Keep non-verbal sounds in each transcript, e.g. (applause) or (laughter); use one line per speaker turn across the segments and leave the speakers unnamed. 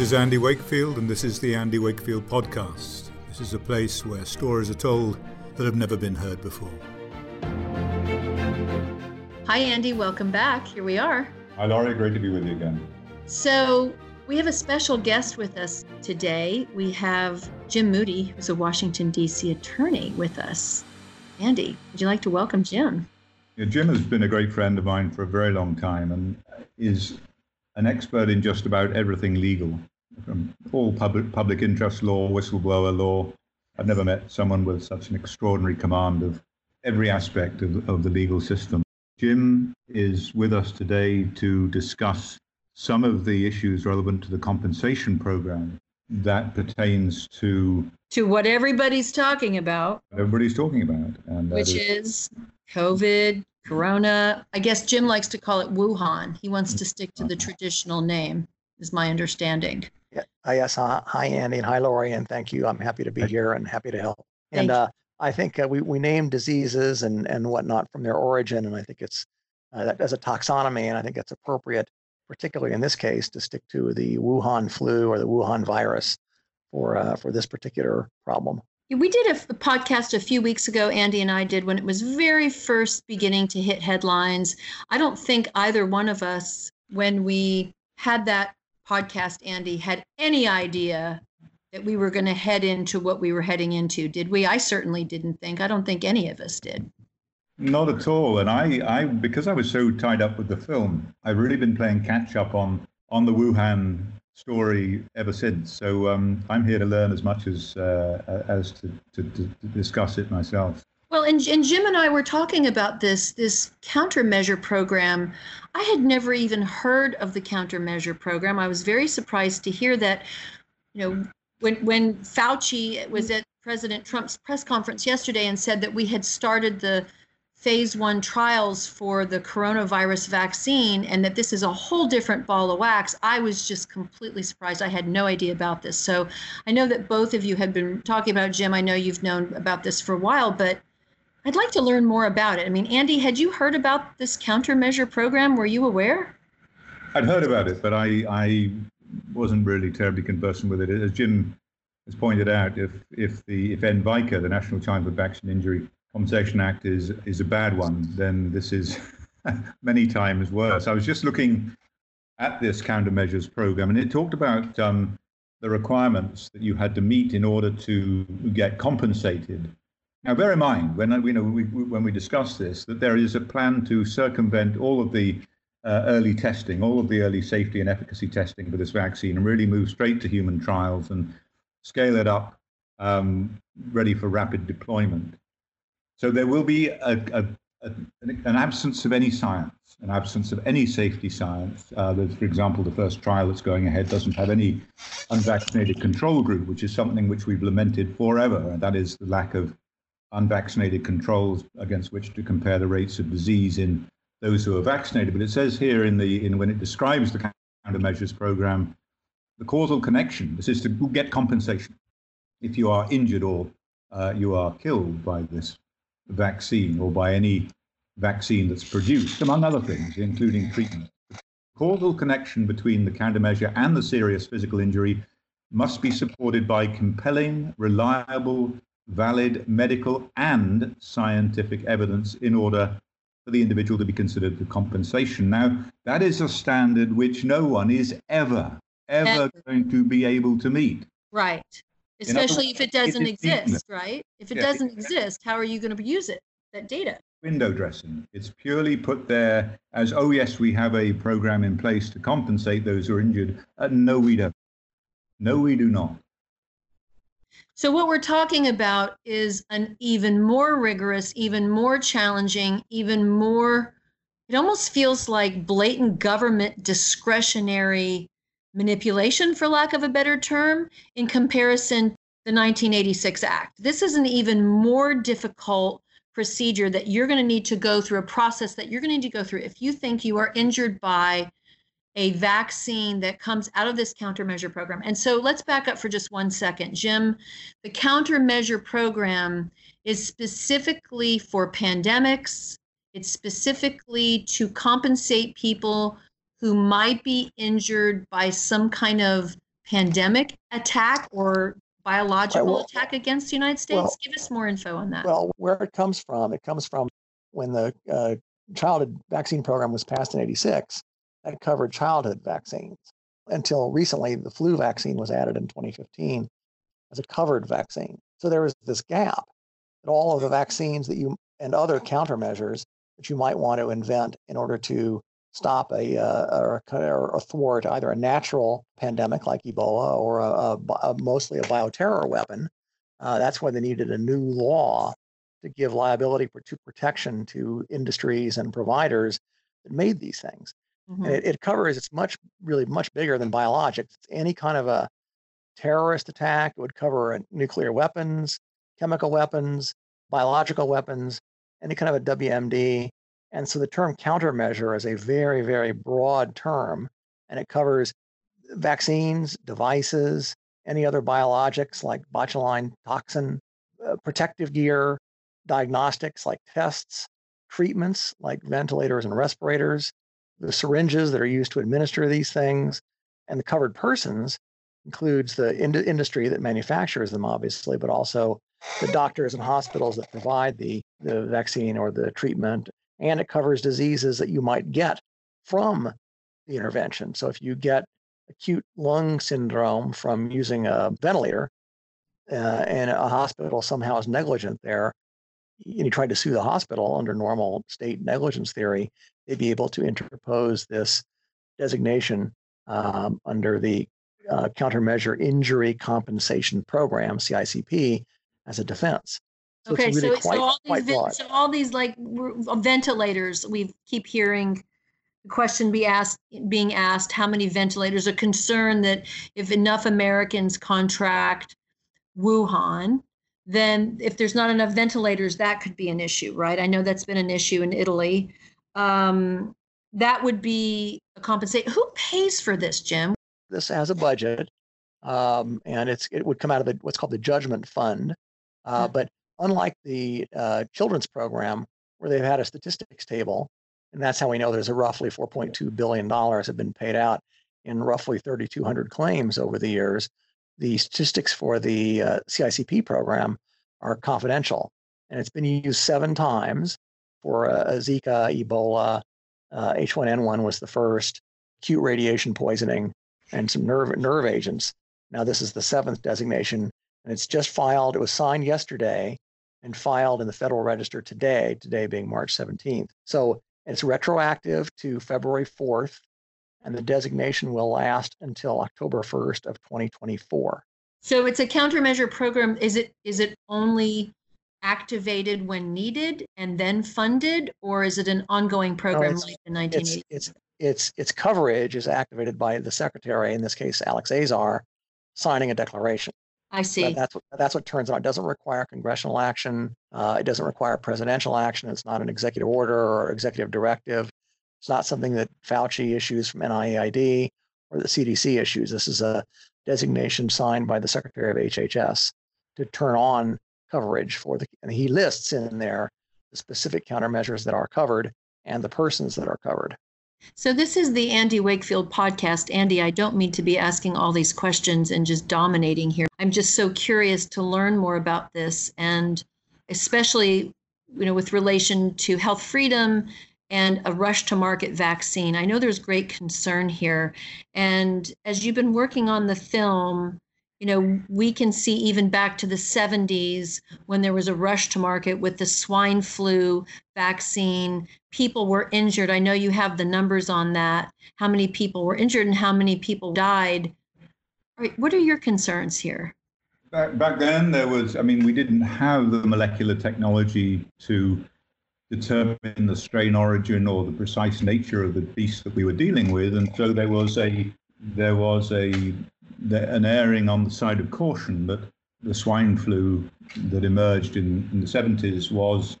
This is Andy Wakefield, and this is the Andy Wakefield Podcast. This is a place where stories are told that have never been heard before.
Hi, Andy. Welcome back. Here we are.
Hi, Lori. Great to be with you again.
So, we have a special guest with us today. We have Jim Moody, who's a Washington, D.C. attorney, with us. Andy, would you like to welcome Jim?
Yeah, Jim has been a great friend of mine for a very long time and is an expert in just about everything legal, from all public, public interest law, whistleblower law. I've never met someone with such an extraordinary command of every aspect of, of the legal system. Jim is with us today to discuss some of the issues relevant to the compensation program that pertains to
to what everybody's talking about.
Everybody's talking about, and
which is, is COVID, Corona. I guess Jim likes to call it Wuhan. He wants to stick to the traditional name, is my understanding.
Yeah, yes. Uh, hi, Andy, and hi, Lori, and thank you. I'm happy to be here and happy to help. And uh, I think uh, we, we name diseases and, and whatnot from their origin, and I think it's uh, as a taxonomy, and I think it's appropriate, particularly in this case, to stick to the Wuhan flu or the Wuhan virus for uh, for this particular problem.
We did a, a, podcast a few weeks ago, Andy and I did, when it was very first beginning to hit headlines. I don't think either one of us, when we had that podcast, Andy, had any idea that we were going to head into what we were heading into, did we? I certainly didn't think. I don't think any of us did.
Not at all. And I, I because I was so tied up with the film, I've really been playing catch up on on the Wuhan story ever since. So um, I'm here to learn as much as uh, as to, to, to, discuss it myself.
Well, and, and Jim and I were talking about this this countermeasure program. I had never even heard of the countermeasure program. I was very surprised to hear that, you know, when when Fauci was at President Trump's press conference yesterday and said that we had started the phase one trials for the coronavirus vaccine and that this is a whole different ball of wax, I was just completely surprised. I had no idea about this. So I know that both of you had been talking about Jim. I know you've known about this for a while, but I'd like to learn more about it. I mean, Andy, had you heard about this countermeasure program? Were you aware?
I'd heard about it, but I, I wasn't really terribly conversant with it. As Jim has pointed out, if if the if NVICA, the National Childhood Vaccine Injury Compensation Act is is a bad one, then this is (laughs) many times worse. I was just looking at this countermeasures program, and it talked about um, the requirements that you had to meet in order to get compensated. Now, bear in mind when you know we, when we discuss this that there is a plan to circumvent all of the uh, early testing, all of the early safety and efficacy testing for this vaccine, and really move straight to human trials and scale it up, um, ready for rapid deployment. So there will be a, a, a, an absence of any science, an absence of any safety science. Uh, for example, the first trial that's going ahead doesn't have any unvaccinated control group, which is something which we've lamented forever, and that is the lack of unvaccinated controls against which to compare the rates of disease in those who are vaccinated. But it says here in the in when it describes the countermeasures program, the causal connection. This is to get compensation if you are injured or uh, you are killed by this vaccine or by any vaccine that's produced, among other things, including treatment. Causal connection between the countermeasure and the serious physical injury must be supported by compelling, reliable, valid medical and scientific evidence in order for the individual to be considered for compensation. Now, that is a standard which no one is ever, ever going to be able to meet.
Right especially if it doesn't exist, right? If it yeah, doesn't exist, how are you going to use it, that data?
Window dressing. It's purely put there as, oh, yes, we have a program in place to compensate those who are injured. Uh, no, we don't. No, we do not.
So, what we're talking about is an even more rigorous, even more challenging, even more, it almost feels like blatant government discretionary manipulation, for lack of a better term, in comparison to the 1986 Act. This is an even more difficult procedure that you're going to need to go through, a process that you're going to need to go through if you think you are injured by a vaccine that comes out of this countermeasure program. And so let's back up for just one second. Jim, the countermeasure program is specifically for pandemics, it's specifically to compensate people who might be injured by some kind of pandemic attack or biological
Right, well-
attack against the United States?
well-
Give us more info on that.
Well, where it comes from, it comes from when the uh, childhood vaccine program was passed in 86, that covered childhood vaccines. Until recently, the flu vaccine was added in 2015 as a covered vaccine. So there was this gap that all of the vaccines that you and other countermeasures that you might want to invent in order to stop a uh, or, or thwart either a natural pandemic like Ebola or a, a, a mostly a bioterror weapon. Uh, that's why they needed a new law to give liability for, to protection to industries and providers that made these things.
Mhm.
And it, it covers, it's much, really much bigger than biologics. It's any kind of a terrorist attack. It would cover uh, nuclear weapons, chemical weapons, biological weapons, any kind of a WMD. And so the term countermeasure is a very, very broad term, and it covers vaccines, devices, any other biologics like botulinum toxin, uh, protective gear, diagnostics like tests, treatments like ventilators and respirators, the syringes that are used to administer these things, and the covered persons includes the ind- industry that manufactures them, obviously, but also the doctors and hospitals that provide the, the vaccine or the treatment. And it covers diseases that you might get from the intervention. So if you get acute lung syndrome from using a ventilator uh, and a hospital somehow is negligent there, and you tried to sue the hospital under normal state negligence theory, they'd be able to interpose this designation um, under the uh, Countermeasure Injury Compensation Program (CICP) as a defense. So
okay,
really
so,
quite,
so all these
broad.
so all these like ventilators, we keep hearing the question be asked being asked how many ventilators are concerned that if enough Americans contract Wuhan, then if there's not enough ventilators, that could be an issue, right? I know that's been an issue in Italy. Um, that would be a compensate. Who pays for this, Jim?
this has a budget, um, and it's it would come out of the what's called the Judgment Fund. Uh. But unlike the uh, children's program, where they've had a statistics table, and that's how we know there's a roughly 4.2 billion dollars have been paid out in roughly 3,200 claims over the years. The statistics for the uh, CICP program are confidential, and it's been used seven times for uh, Zika, Ebola, uh, H1N1 was the first, acute radiation poisoning, and some nerve nerve agents. Now this is the seventh designation, and it's just filed. It was signed yesterday and filed in the Federal Register today. Today being March 17th. So it's retroactive to February 4th, and the designation will last until October 1st of 2024.
So it's a countermeasure program. Is it is it only activated when needed and then funded, or is it an ongoing program
it's-
like the
It's
1980s?
it's its its coverage is activated by the secretary, in this case Alex Azar, signing a declaration.
I
That-
see.
That's what that's what turns on. It doesn't require congressional action. Uh, it doesn't require presidential action. It's not an executive order or executive directive. It's not something that Fauci issues from NIAID or the CDC issues. This is a designation signed by the Secretary of HHS to turn on coverage for the. And he lists in there the specific countermeasures that are covered and the persons that are covered.
So this is the Andy Wakefield podcast. Andy, I don't mean to be asking all these questions and just dominating here. I'm just so curious to learn more about this and especially you know with relation to health freedom and a rush to market vaccine. I know there's great concern here. And as you've been working on the film, you know, we can see even back to the 70s when there was a rush to market with the swine flu vaccine. People were injured. I know you have the numbers on that, how many people were injured and how many people died. What are your concerns here?
Back, back then, there was, I mean, we didn't have the molecular technology to determine the strain origin or the precise nature of the beast that we were dealing with. And so there was a, there was a, an erring on the side of caution that the swine flu that emerged in, in the 70s was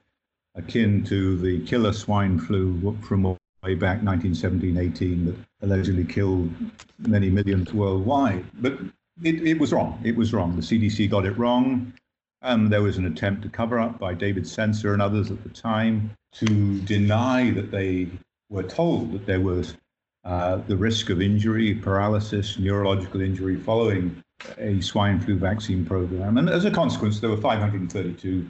akin to the killer swine flu from way back 1917 18 that allegedly killed many millions worldwide. But it, it was wrong. It was wrong. The CDC got it wrong. Um, there was an attempt to cover up by David Sencer and others at the time to deny that they were told that there was uh, the risk of injury, paralysis, neurological injury following a swine flu vaccine program. And as a consequence, there were 532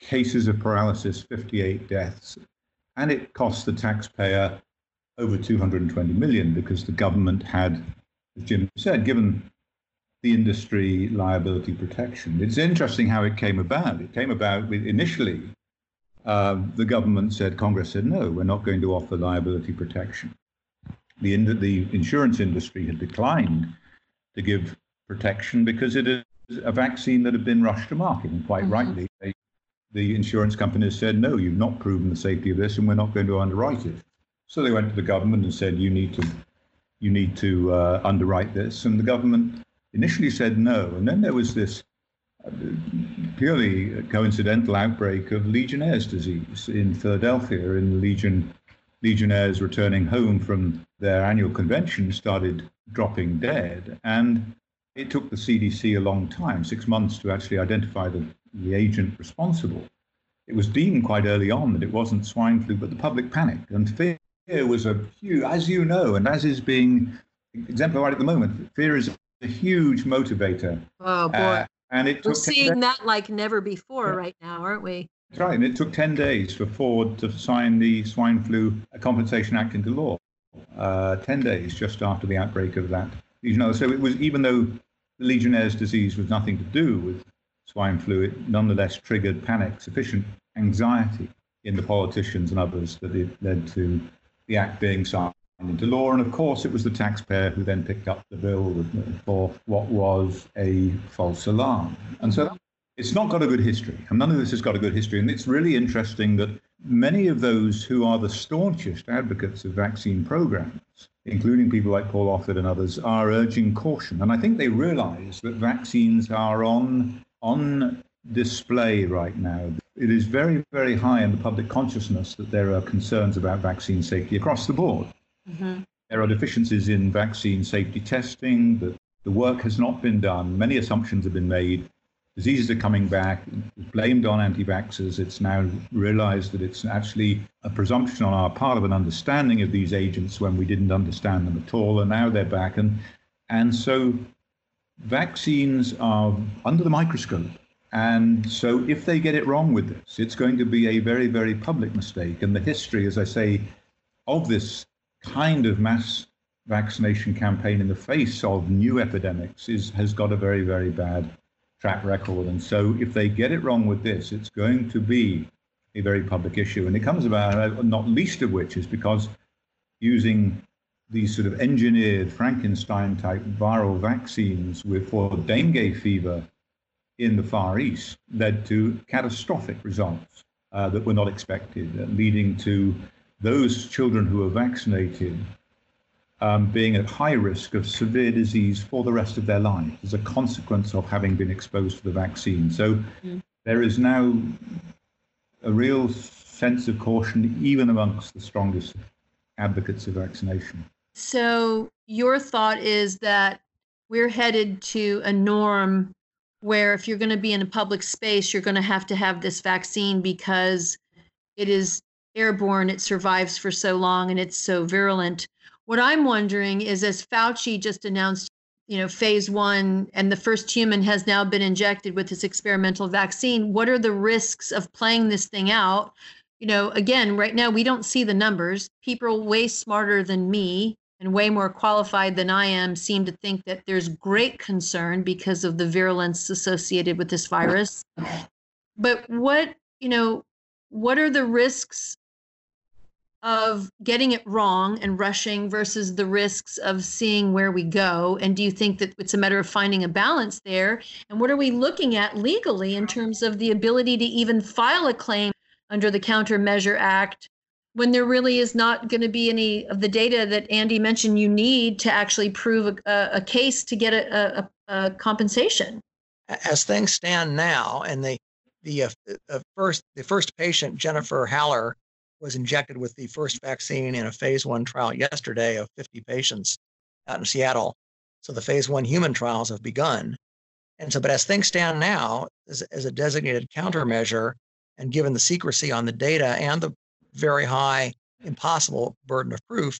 cases of paralysis, 58 deaths, and it cost the taxpayer over 220 million because the government had, as Jim said, given the industry liability protection. It's interesting how it came about. It came about with initially uh, the government said, Congress said, no, we're not going to offer liability protection. The, in, the insurance industry had declined to give protection because it is a vaccine that had been rushed to market. And quite mm-hmm. rightly, they, the insurance companies said, no, you've not proven the safety of this and we're not going to underwrite it. So they went to the government and said, you need to, you need to uh, underwrite this. And the government initially said no. And then there was this uh, purely coincidental outbreak of Legionnaire's disease in Philadelphia. In the Legion, Legionnaires returning home from their annual convention started dropping dead. And it took the CDC a long time, six months, to actually identify the, the agent responsible. It was deemed quite early on that it wasn't swine flu, but the public panicked. And fear was a huge, as you know, and as is being exemplified at the moment, fear is a huge motivator.
Oh boy! Uh, and it we're seeing that like never before yeah. right now, aren't we?
That's right, and it took ten days for Ford to sign the Swine Flu Compensation Act into law. Uh, ten days just after the outbreak of that Legionella. So it was even though the Legionnaire's disease was nothing to do with swine flu, it nonetheless triggered panic, sufficient anxiety in the politicians and others that it led to the act being signed into law. And of course, it was the taxpayer who then picked up the bill for what was a false alarm. And so it's not got a good history. And none of this has got a good history. And it's really interesting that many of those who are the staunchest advocates of vaccine programs, including people like Paul Offit and others, are urging caution. And I think they realize that vaccines are on, on display right now. It is very, very high in the public consciousness that there are concerns about vaccine safety across the board. Mm-hmm. There are deficiencies in vaccine safety testing, that the work has not been done. Many assumptions have been made. Diseases are coming back, it's blamed on anti vaxxers. It's now realized that it's actually a presumption on our part of an understanding of these agents when we didn't understand them at all. And now they're back. And, and so vaccines are under the microscope. And so if they get it wrong with this, it's going to be a very, very public mistake. And the history, as I say, of this kind of mass vaccination campaign in the face of new epidemics is has got a very very bad track record. And so if they get it wrong with this it's going to be a very public issue. And it comes about uh, not least of which is because using these sort of engineered frankenstein type viral vaccines with for dengue fever in the far east led to catastrophic results uh, that were not expected uh, leading to those children who are vaccinated um, being at high risk of severe disease for the rest of their lives as a consequence of having been exposed to the vaccine. So mm. there is now a real sense of caution, even amongst the strongest advocates of vaccination.
So your thought is that we're headed to a norm where if you're going to be in a public space, you're going to have to have this vaccine because it is airborne, it survives for so long, and it's so virulent. What I'm wondering is, as Fauci just announced, you know, phase one, and the first human has now been injected with this experimental vaccine. What are the risks of playing this thing out? You know, again, right now we don't see the numbers. People way smarter than me and way more qualified than I am seem to think that there's great concern because of the virulence associated with this virus. But what, you know, what are the risks of getting it wrong and rushing versus the risks of seeing where we go? And do you think that it's a matter of finding a balance there? And what are we looking at legally in terms of the ability to even file a claim under the Countermeasure Act when there really is not going to be any of the data that Andy mentioned you need to actually prove a, a case to get a, a, a, compensation?
As things stand now, and the the uh, first the first patient Jennifer Haller was injected with the first vaccine in a phase one trial yesterday of 50 patients out in Seattle. So the phase one human trials have begun. And so, but as things stand now, as, as a designated countermeasure, and given the secrecy on the data and the very high, impossible burden of proof,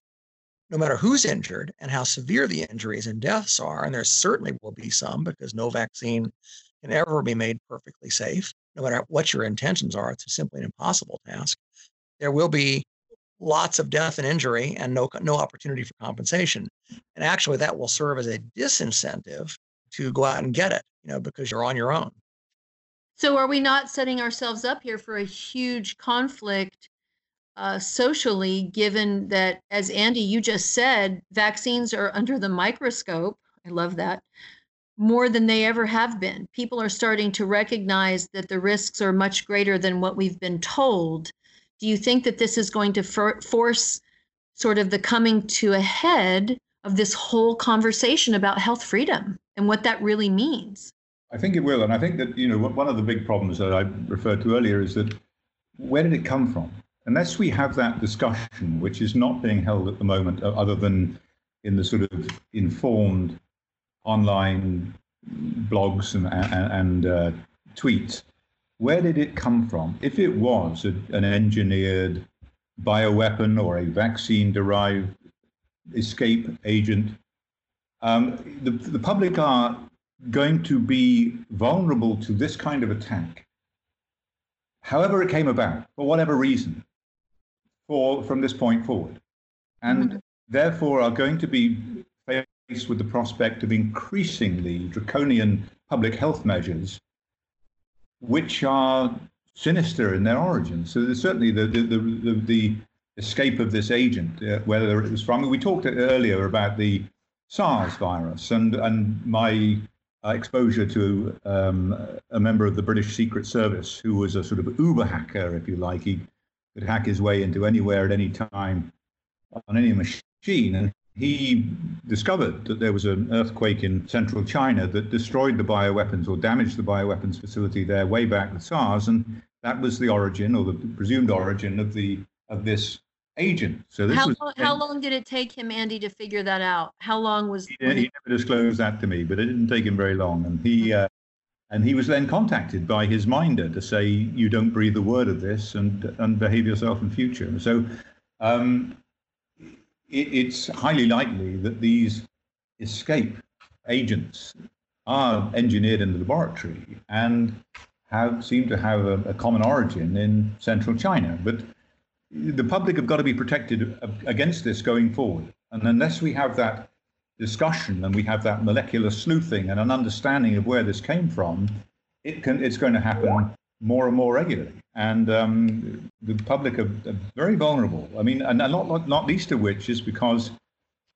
no matter who's injured and how severe the injuries and deaths are, and there certainly will be some because no vaccine can ever be made perfectly safe, no matter what your intentions are, it's simply an impossible task. There will be lots of death and injury and no, no opportunity for compensation. And actually, that will serve as a disincentive to go out and get it, you know, because you're on your own.
So, are we not setting ourselves up here for a huge conflict uh, socially, given that, as Andy, you just said, vaccines are under the microscope? I love that more than they ever have been. People are starting to recognize that the risks are much greater than what we've been told. Do you think that this is going to for- force sort of the coming to a head of this whole conversation about health freedom and what that really means?
I think it will. And I think that, you know, one of the big problems that I referred to earlier is that where did it come from? Unless we have that discussion, which is not being held at the moment, uh, other than in the sort of informed online blogs and, and, and uh, tweets, where did it come from? If it was a, an engineered bioweapon or a vaccine derived escape agent, um, the, the public are going to be vulnerable to this kind of attack, however it came about, for whatever reason, for from this point forward, and mm-hmm. therefore are going to be faced with the prospect of increasingly draconian public health measures, which are sinister in their origins. So certainly the the, the, the escape of this agent, uh, whether it was from. We talked earlier about the SARS virus and and my uh, exposure to um, a member of the British Secret Service who was a sort of uber hacker, if you like. He could hack his way into anywhere at any time on any machine. And he discovered that there was an earthquake in central China that destroyed the bioweapons or damaged the bioweapons facility there way back with SARS. And that was the origin or the presumed origin of the of this agent.
So this how, was, long, how long did it take him, Andy, to figure that out? How long was
he, he, he never disclosed that to me, but it didn't take him very long. And he uh, and he was then contacted by his minder to say, "You don't breathe a word of this, and and behave yourself in future." So. Um, it, it's highly likely that these escape agents are engineered in the laboratory and have seem to have a, a common origin in central China. But the public have got to be protected against this going forward. And unless we have that discussion and we have that molecular sleuthing and an understanding of where this came from, it can it's going to happen more and more regularly. And um, the public are, are, very vulnerable. I mean, and not, not, not least of which is because,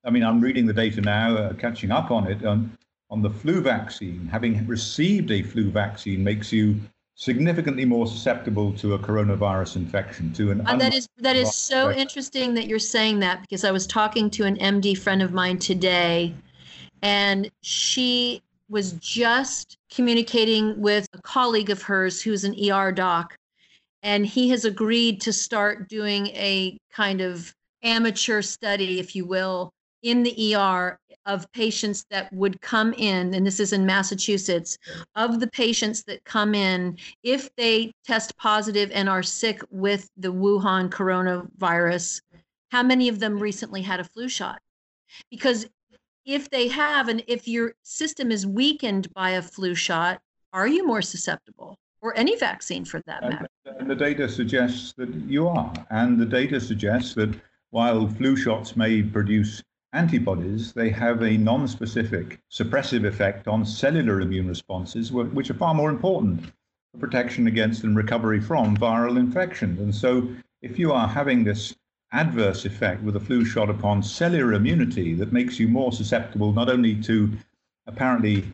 I mean, I'm reading the data now, uh, catching up on it. Um, on the flu vaccine, having received a flu vaccine makes you significantly more susceptible to a coronavirus infection to an
uh, that is that is so interesting that you're saying that because i was talking to an md friend of mine today and she was just communicating with a colleague of hers who's an er doc and he has agreed to start doing a kind of amateur study if you will in the ER of patients that would come in, and this is in Massachusetts, of the patients that come in, if they test positive and are sick with the Wuhan coronavirus, how many of them recently had a flu shot? Because if they have, and if your system is weakened by a flu shot, are you more susceptible? Or any vaccine for that matter.
And the data suggests that you are. And the data suggests that while flu shots may produce antibodies, they have a non-specific suppressive effect on cellular immune responses, which are far more important for protection against and recovery from viral infection And so if you are having this adverse effect with a flu shot upon cellular immunity that makes you more susceptible not only to apparently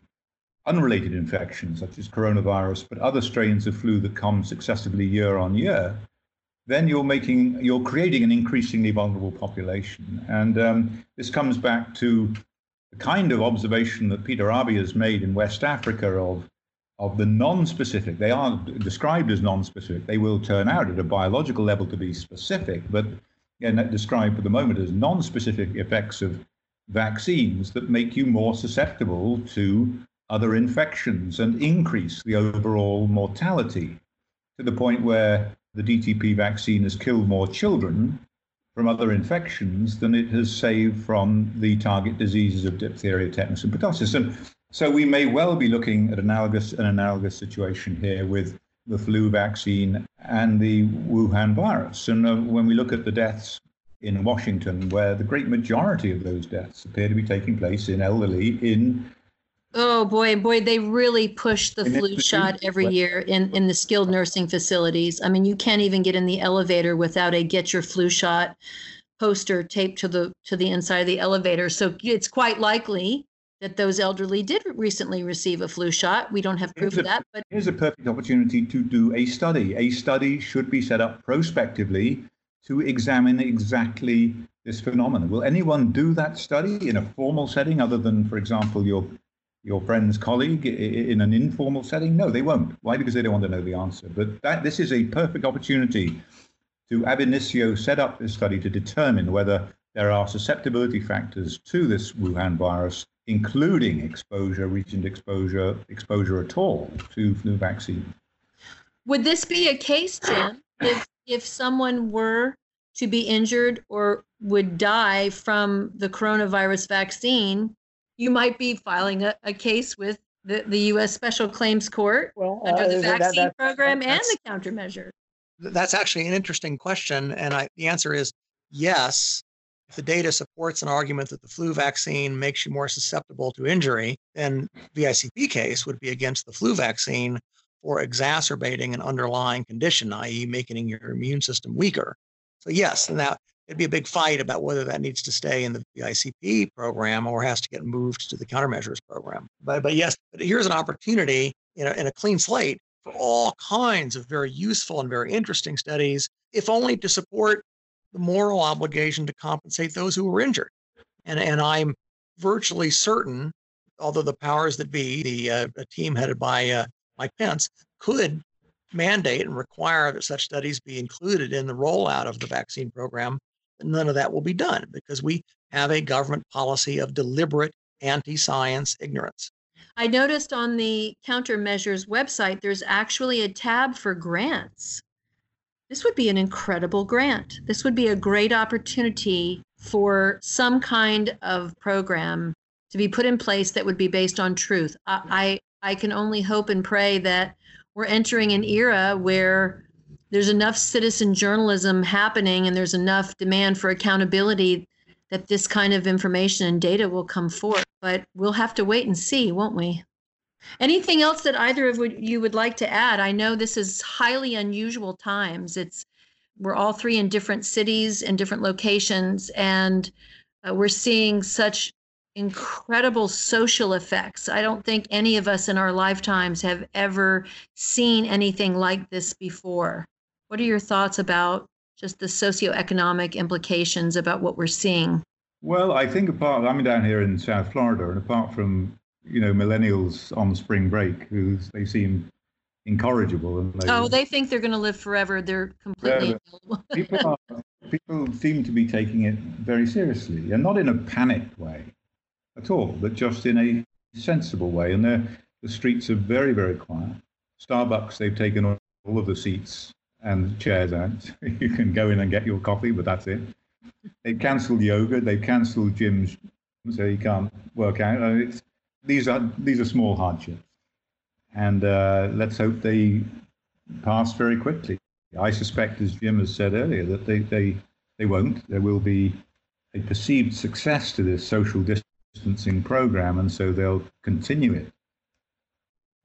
unrelated infections such as coronavirus, but other strains of flu that come successively year on year, then you're making you're creating an increasingly vulnerable population. And um, this comes back to the kind of observation that Peter Aaby has made in West Africa of of the non-specific. They are described as non-specific. They will turn out at a biological level to be specific, but described for the moment as non-specific effects of vaccines that make you more susceptible to other infections and increase the overall mortality to the point where the DTP vaccine has killed more children from other infections than it has saved from the target diseases of diphtheria, tetanus, and pertussis. And so we may well be looking at analogous an analogous situation here with the flu vaccine and the Wuhan virus. And uh, when we look at the deaths in Washington, where the great majority of those deaths appear to be taking place in elderly in
Oh boy, boy, they really push the flu shot every year in, in the skilled nursing facilities. I mean, you can't even get in the elevator without a get your flu shot poster taped to the to the inside of the elevator. So it's quite likely that those elderly did recently receive a flu shot. We don't have proof
of
that, but
here's a perfect opportunity to do a study. A study should be set up prospectively to examine exactly this phenomenon. Will anyone do that study in a formal setting other than, for example, your your friend's colleague in an informal setting? No, they won't. Why? Because they don't want to know the answer. But that this is a perfect opportunity to ab initio set up this study to determine whether there are susceptibility factors to this Wuhan virus, including exposure, recent exposure, exposure at all to flu vaccine.
Would this be a case, Jim, if if someone were to be injured or would die from the coronavirus vaccine? you might be filing a, a case with the, the U.S. Special Claims Court well, under the uh, vaccine that, that, program that, and the countermeasure.
That's actually an interesting question, and I, the answer is yes. If the data supports an argument that the flu vaccine makes you more susceptible to injury, then VICP case would be against the flu vaccine for exacerbating an underlying condition, i.e., making your immune system weaker. So yes, and that it'd be a big fight about whether that needs to stay in the ICP program or has to get moved to the countermeasures program. But, but yes, but here's an opportunity in a, in a clean slate for all kinds of very useful and very interesting studies, if only to support the moral obligation to compensate those who were injured. And, and I'm virtually certain, although the powers that be, the uh, a team headed by uh, Mike Pence, could mandate and require that such studies be included in the rollout of the vaccine program none of that will be done because we have a government policy of deliberate anti science ignorance.
I noticed on the countermeasures website, there's actually a tab for grants. This would be an incredible grant. This would be a great opportunity for some kind of program to be put in place that would be based on truth. I, I, I can only hope and pray that we're entering an era where there's enough citizen journalism happening and there's enough demand for accountability that this kind of information and data will come forth. But we'll have to wait and see, won't we? Anything else that either of you would like to add? I know this is highly unusual times. It's we're all three in different cities and different locations, and uh, we're seeing such incredible social effects. I don't think any of us in our lifetimes have ever seen anything like this before. What are your thoughts about just the socioeconomic implications about what we're seeing?
Well, I think apart, I'm down here in South Florida, and apart from you know millennials on spring break, who they seem incorrigible. And
they, oh, they think they're going to live forever. They're completely. (laughs)
People, are, people seem to be taking it very seriously, and not in a panicked way at all, but just in a sensible way. And the streets are very, very quiet. Starbucks, they've taken all of the seats and chairs out. (laughs) you can go in and get your coffee, but that's it. They've cancelled yoga. They've cancelled gyms, so you can't work out. It's, these are these are small hardships, and uh, let's hope they pass very quickly. I suspect, as Jim has said earlier, that they they they won't. There will be a perceived success to this social distancing program, and so they'll continue it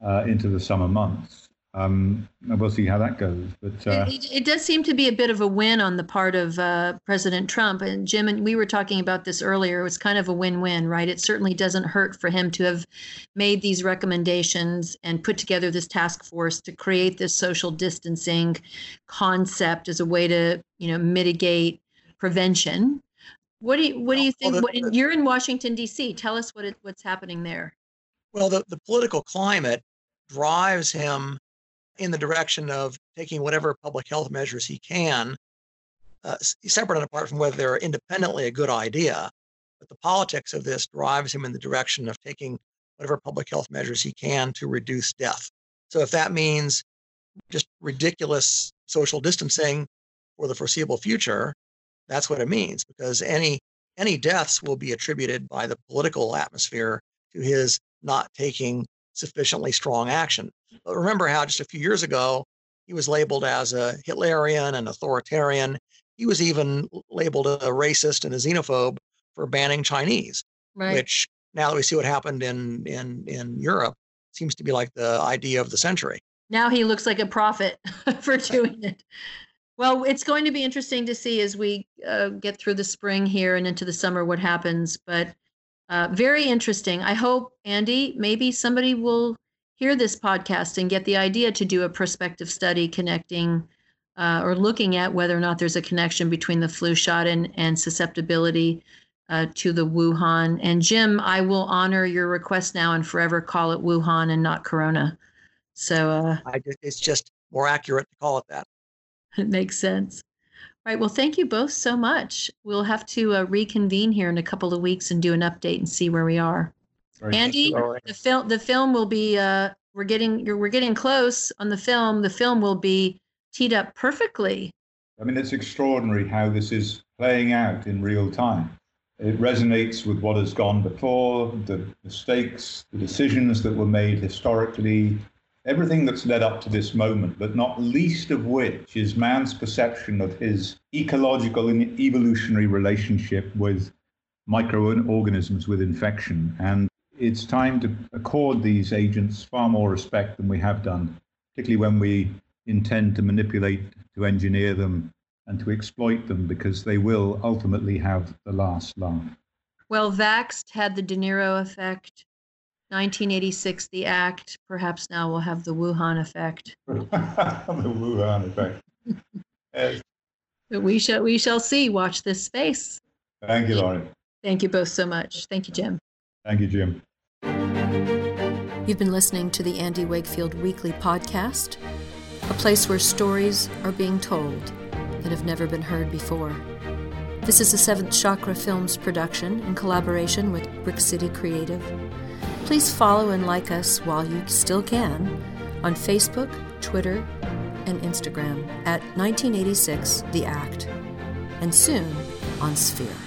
uh, into the summer months. Um, we'll see how that goes. But uh,
it, it, does seem to be a bit of a win on the part of uh, President Trump. And Jim, and we were talking about this earlier. It was kind of a win-win, right? It certainly doesn't hurt for him to have made these recommendations and put together this task force to create this social distancing concept as a way to, you know, mitigate prevention. What do you What do you think? Well, the, what, you're in Washington D.C. Tell us what it, what's happening there.
Well, the, the political climate drives him in the direction of taking whatever public health measures he can, uh, separate and apart from whether they're independently a good idea. But the politics of this drives him in the direction of taking whatever public health measures he can to reduce death. So if that means just ridiculous social distancing for the foreseeable future, that's what it means because any any deaths will be attributed by the political atmosphere to his not taking sufficiently strong action. Remember how just a few years ago he was labeled as a Hitlerian and authoritarian. He was even labeled a racist and a xenophobe for banning Chinese, right. which now that we see what happened in in in Europe, seems to be like the idea of the century.
Now he looks like a prophet (laughs) for doing it. Well, it's going to be interesting to see as we uh, get through the spring here and into the summer what happens. But uh, very interesting. I hope, Andy, maybe somebody will hear this podcast and get the idea to do a prospective study connecting uh, or looking at whether or not there's a connection between the flu shot and, and susceptibility uh, to the Wuhan. And Jim, I will honor your request now and forever call it Wuhan and not Corona. So uh,
it's just more accurate to call it that. (laughs)
It makes sense. All right. Well, thank you both so much. We'll have to uh, reconvene here in a couple of weeks and do an update and see where we are. Andy, the film the film will be uh, we're getting we're getting close on the film. The film will be teed up perfectly.
I mean, it's extraordinary how this is playing out in real time. It resonates with what has gone before, the mistakes, the decisions that were made historically, everything that's led up to this moment, but not least of which is man's perception of his ecological and evolutionary relationship with microorganisms with infection. And it's time to accord these agents far more respect than we have done, particularly when we intend to manipulate, to engineer them, and to exploit them because they will ultimately have the last laugh.
Well, Vaxxed had the De Niro effect. 1986, the act. Perhaps now we'll have the Wuhan effect. (laughs)
the Wuhan effect.
yes. But we shall we shall see. Watch this space.
Thank you, Lauren.
Thank you both so much. Thank you, Jim.
Thank you, Jim.
You've been listening to the Andy Wakefield Weekly Podcast, a place where stories are being told that have never been heard before. This is a Seventh Chakra Films production in collaboration with Brick City Creative. Please follow and like us while you still can on Facebook, Twitter, and Instagram at 1986 The Act, and soon on Sphere.